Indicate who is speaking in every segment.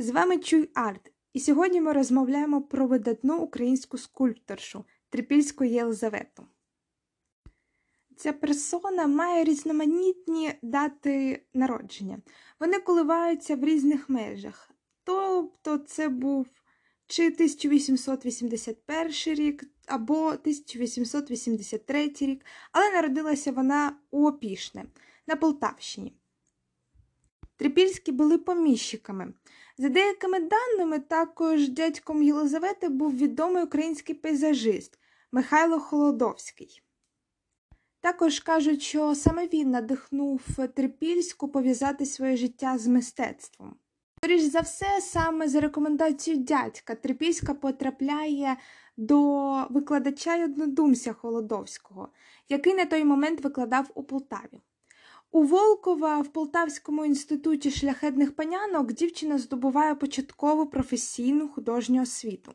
Speaker 1: З вами Чуй Арт, і сьогодні ми розмовляємо про видатну українську скульпторшу Трипільську Єлизавету. Ця персона має різноманітні дати народження. Вони коливаються в різних межах. Тобто це був чи 1881 рік або 1883 рік, але народилася вона у Опішне на Полтавщині. Трипільські були поміщиками. За деякими даними, також дядьком Єлизавети був відомий український пейзажист Михайло Холодовський. Також кажуть, що саме він надихнув Трипільську пов'язати своє життя з мистецтвом. Скоріш за все, саме за рекомендацією дядька Трипільська потрапляє до викладача й однодумця Холодовського, який на той момент викладав у Полтаві. У Волкова в Полтавському інституті шляхетних панянок дівчина здобуває початкову професійну художню освіту.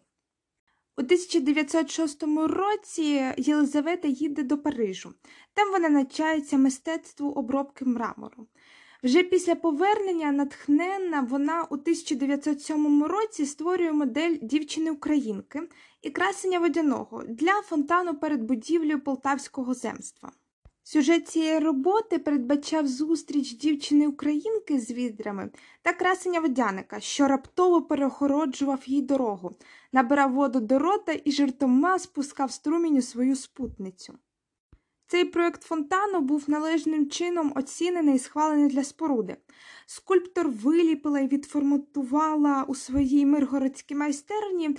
Speaker 1: У 1906 році Єлизавета їде до Парижу. Там вона навчається мистецтву обробки мрамору. Вже після повернення натхненна вона у 1907 році створює модель дівчини-українки і красення водяного для фонтану перед будівлею Полтавського земства. Сюжет цієї роботи передбачав зустріч дівчини-українки з відрами та красення водяника, що раптово перегороджував їй дорогу, набирав воду до рота і жартома спускав струмінь у свою спутницю. Цей проєкт фонтану був належним чином оцінений і схвалений для споруди. Скульптор виліпила і відформатувала у своїй миргородській майстерні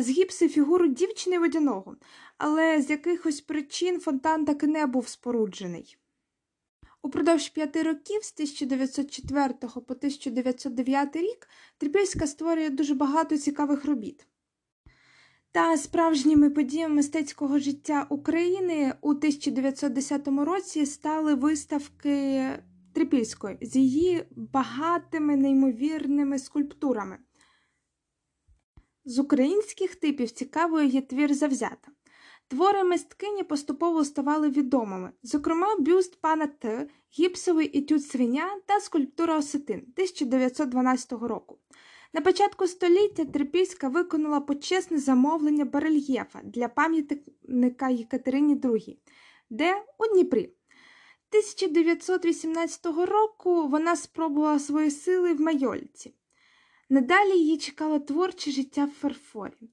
Speaker 1: з гіпси фігуру дівчини водяного, але з якихось причин фонтан таки не був споруджений. Упродовж п'яти років з 1904 по 1909 рік Трипільська створює дуже багато цікавих робіт. Та справжніми подіями мистецького життя України у 1910 році стали виставки Трипільської з її багатими неймовірними скульптурами. З українських типів цікавою є твір завзята. Твори мисткині поступово ставали відомими, зокрема, бюст пана Т, гіпсовий етюд свиня та скульптура Осетин 1912 року. На початку століття Трипільська виконала почесне замовлення барельєфа для пам'ятника Єкатерині II, де у Дніпрі. 1918 року вона спробувала свої сили в Майольці. Надалі її чекало творче життя в фарфорі.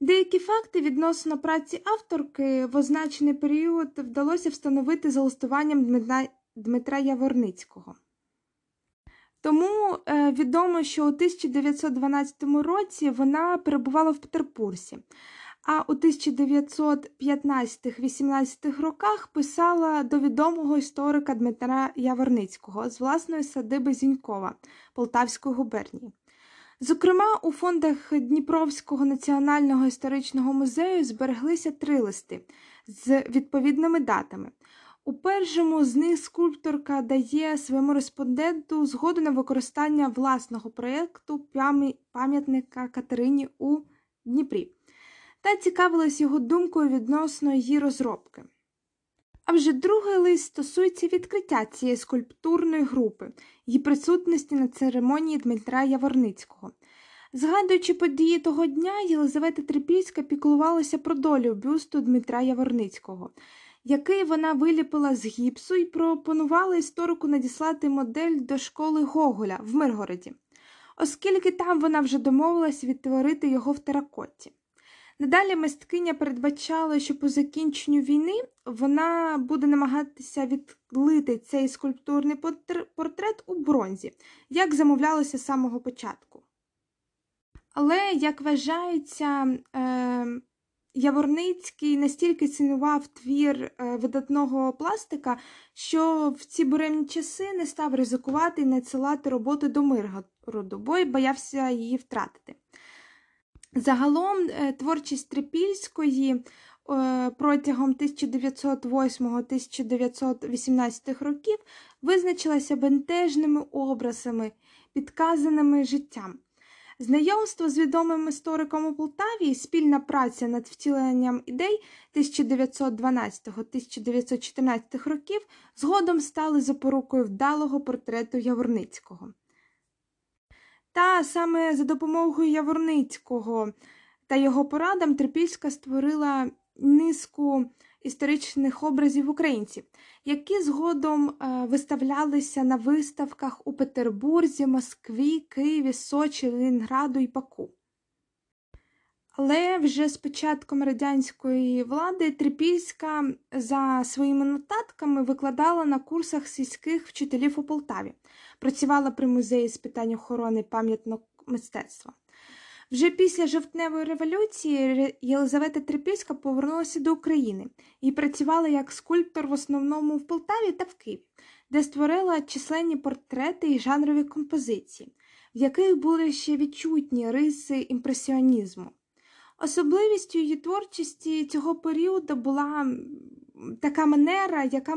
Speaker 1: Деякі факти відносно праці авторки в означений період вдалося встановити за листуванням Дмитра, Яворницького. Тому е, відомо, що у 1912 році вона перебувала в Петербурзі, а у 1915-18 роках писала до відомого історика Дмитра Яворницького з власної садиби Зінькова Полтавської губернії. Зокрема, у фондах Дніпровського національного історичного музею збереглися три листи з відповідними датами. У першому з них скульпторка дає своєму респонденту згоду на використання власного проєкту пам'ятника Катерині у Дніпрі та цікавилась його думкою відносно її розробки. А вже другий лист стосується відкриття цієї скульптурної групи, її присутності на церемонії Дмитра Яворницького. Згадуючи події того дня, Єлизавета Трипільська піклувалася про долю бюсту Дмитра Яворницького, який вона виліпила з гіпсу і пропонувала історику надіслати модель до школи Гоголя в Миргороді, оскільки там вона вже домовилась відтворити його в теракоті. Надалі мисткиня передбачала, що по закінченню війни вона буде намагатися відлити цей скульптурний портрет у бронзі, як замовлялося з самого початку. Але, як вважається, е, Яворницький настільки цінував твір е, видатного пластика, що в ці буремні часи не став ризикувати і надсилати роботу до Миргороду, бо й боявся її втратити. Загалом е, творчість Трипільської е, протягом 1908-1918 років визначилася бентежними образами, підказаними життям. Знайомство з відомим істориком у Полтаві спільна праця над втіленням ідей 1912-1914 років згодом стали запорукою вдалого портрету Яворницького. Та саме за допомогою Яворницького та його порадам Трипільська створила низку історичних образів українців, які згодом е, виставлялися на виставках у Петербурзі, Москві, Києві, Сочі, Ленінграду і Баку. Але вже з початком радянської влади Трипільська за своїми нотатками викладала на курсах сільських вчителів у Полтаві, працювала при музеї з питань охорони пам'ятного мистецтва. Вже після жовтневої революції Єлизавета Трипільська повернулася до України і працювала як скульптор в основному в Полтаві та в Києві, де створила численні портрети і жанрові композиції, в яких були ще відчутні риси імпресіонізму. Особливістю її творчості цього періоду була така манера, яка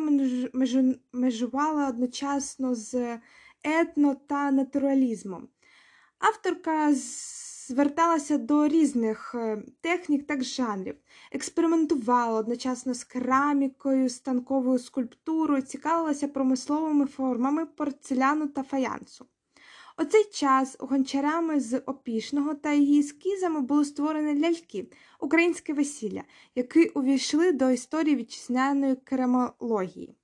Speaker 1: межувала одночасно з етно та натуралізмом. Авторка зверталася до різних е, технік та жанрів, експериментувала одночасно з керамікою, станковою скульптурою, цікавилася промисловими формами порцеляну та фаянсу. У цей час гончарами з опішного та її ескізами були створені ляльки, українське весілля, які увійшли до історії вітчизняної керамології.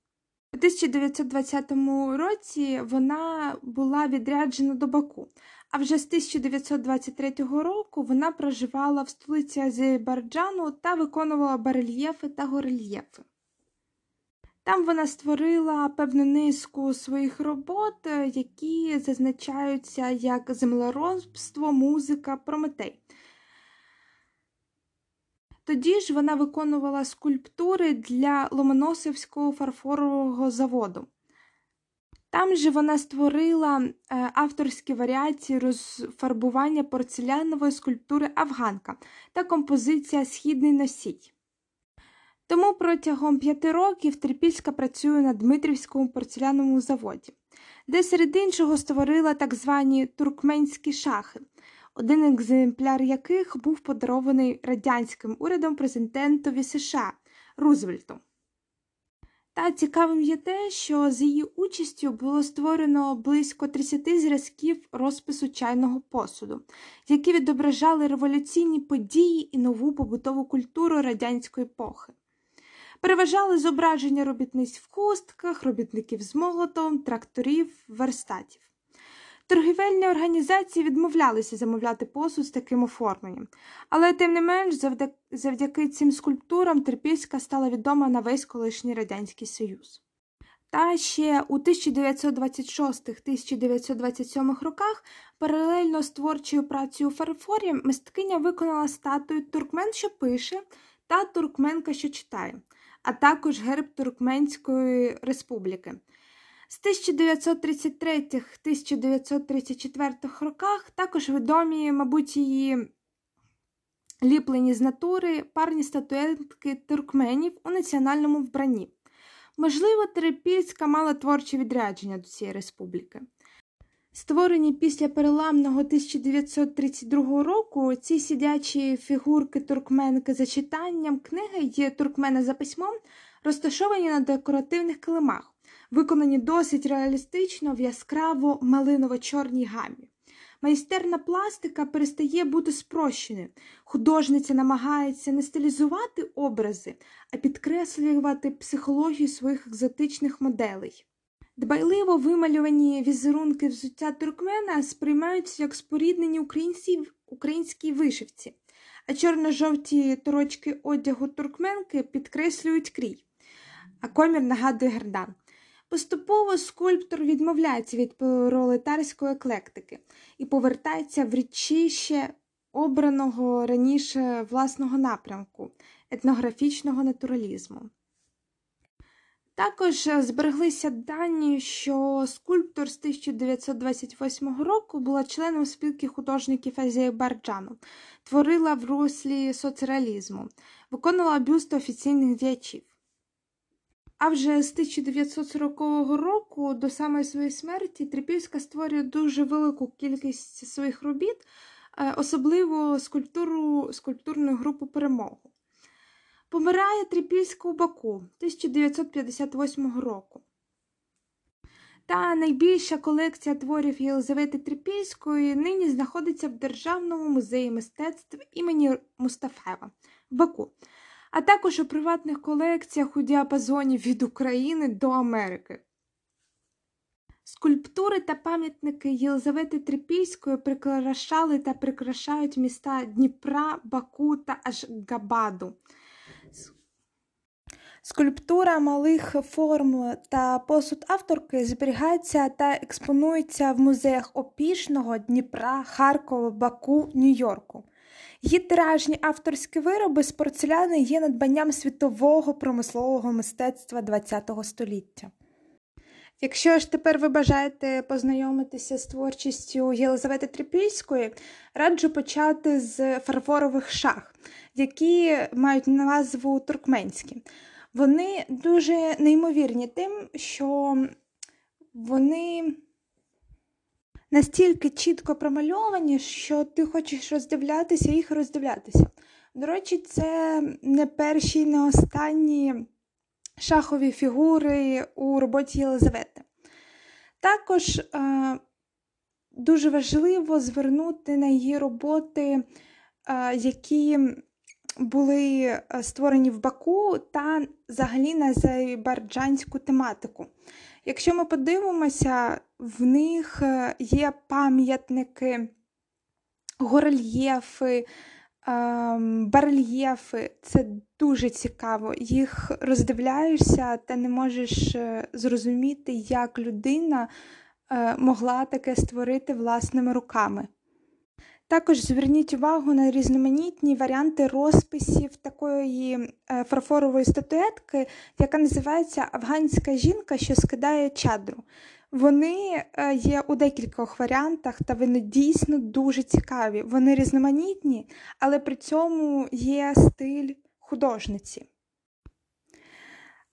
Speaker 1: У 1920 році вона була відряджена до Баку, а вже з 1923 року вона проживала в столиці Азербайджану та виконувала барельєфи та горельєфи. Там вона створила певну низку своїх робот, які зазначаються як землеробство, музика, прометей. Тоді ж вона виконувала скульптури для Ломоносовського фарфорового заводу. Там же вона створила е, авторські варіації розфарбування порцелянової скульптури Афганка та композиція Східний носій. Тому протягом п'яти років Трипільська працює на Дмитрівському порцеляному заводі, де серед іншого створила так звані туркменські шахи, один екземпляр яких був подарований радянським урядом президентові США Рузвельту. Та цікавим є те, що з її участю було створено близько 30 зразків розпису чайного посуду, які відображали революційні події і нову побутову культуру радянської епохи. Переважали зображення робітниць в хустках, робітників з молотом, тракторів, верстатів. Торгівельні організації відмовлялися замовляти посуд з таким оформленням, але, тим не менш, завдяки, цим скульптурам Терпільська стала відома на весь колишній Радянський Союз. Та ще у 1926-1927 роках паралельно з творчою працею у фарфорі мисткиня виконала статую Туркмен, що пише, та Туркменка, що читає, а також герб Туркменської республіки. З 1933-1934 роках також відомі, мабуть, її ліплені з натури парні статуетки туркменів у національному вбранні. Можливо, Терепільська мала творче відрядження до цієї республіки. Створені після переламного 1932 року ці сидячі фігурки туркменки за читанням книги є туркмена за письмом, розташовані на декоративних килимах виконані досить реалістично в яскраво малиново-чорній гамі. Майстерна пластика перестає бути спрощеною. Художниця намагається не стилізувати образи, а підкреслювати психологію своїх екзотичних моделей. Дбайливо вималювані візерунки взуття туркмена сприймаються як споріднені українській вишивці, а чорно-жовті торочки одягу туркменки підкреслюють крій, а комір нагадує гердан. Поступово скульптор відмовляється від пролетарської еклектики і повертається в річище обраного раніше власного напрямку етнографічного натуралізму. Також збереглися дані, що скульптор з 1928 року була членом спілки художників Азербайджану, творила в руслі соцреалізму, виконувала бюсти офіційних діячів. А вже з 1940 року до самої своєї смерті Трипільська створює дуже велику кількість своїх робіт, е, особливо скульптуру, скульптурну групу перемогу. Помирає Трипільська у Баку 1958 року. Та найбільша колекція творів Єлизавети Трипільської нині знаходиться в Державному музеї мистецтв імені Мустафаєва в Баку, а також у приватних колекціях у діапазоні від України до Америки. Скульптури та пам'ятники Єлизавети Трипільської прикрашали та прикрашають міста Дніпра, Баку та Ашгабаду. Скульптура малих форм та посуд авторки зберігається та експонується в музеях Опішного, Дніпра, Харкова, Баку, Нью-Йорку. Її тиражні авторські вироби з порцеляни є надбанням світового промислового мистецтва ХХ століття. Якщо ж тепер ви бажаєте познайомитися з творчістю Єлизавети Трипільської, раджу почати з фарфорових шах, які мають назву туркменські. Вони дуже неймовірні тим, що вони настільки чітко промальовані, що ти хочеш роздивлятися їх роздивлятися. До речі, це не перші не останні шахові фігури у роботі Єлизавети. Також е, дуже важливо звернути на її роботи, е, які були е, створені в Баку та взагалі на азербайджанську тематику. Якщо ми подивимося, в них е, є пам'ятники, горельєфи, ем, барельєфи. Це дуже цікаво. Їх роздивляєшся та не можеш е, зрозуміти, як людина могла таке створити власними руками. Також зверніть увагу на різноманітні варіанти розписів такої е, фарфорової статуетки, яка називається Афганська жінка, що скидає чадру. Вони е, є у декількох варіантах, та вони дійсно дуже цікаві. Вони різноманітні, але при цьому є стиль художниці.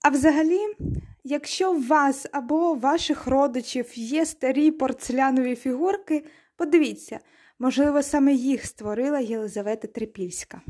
Speaker 1: А взагалі, якщо у вас або ваших родичів є старі порцелянові фігурки, подивіться. Можливо, саме їх створила Єлизавета Трипільська.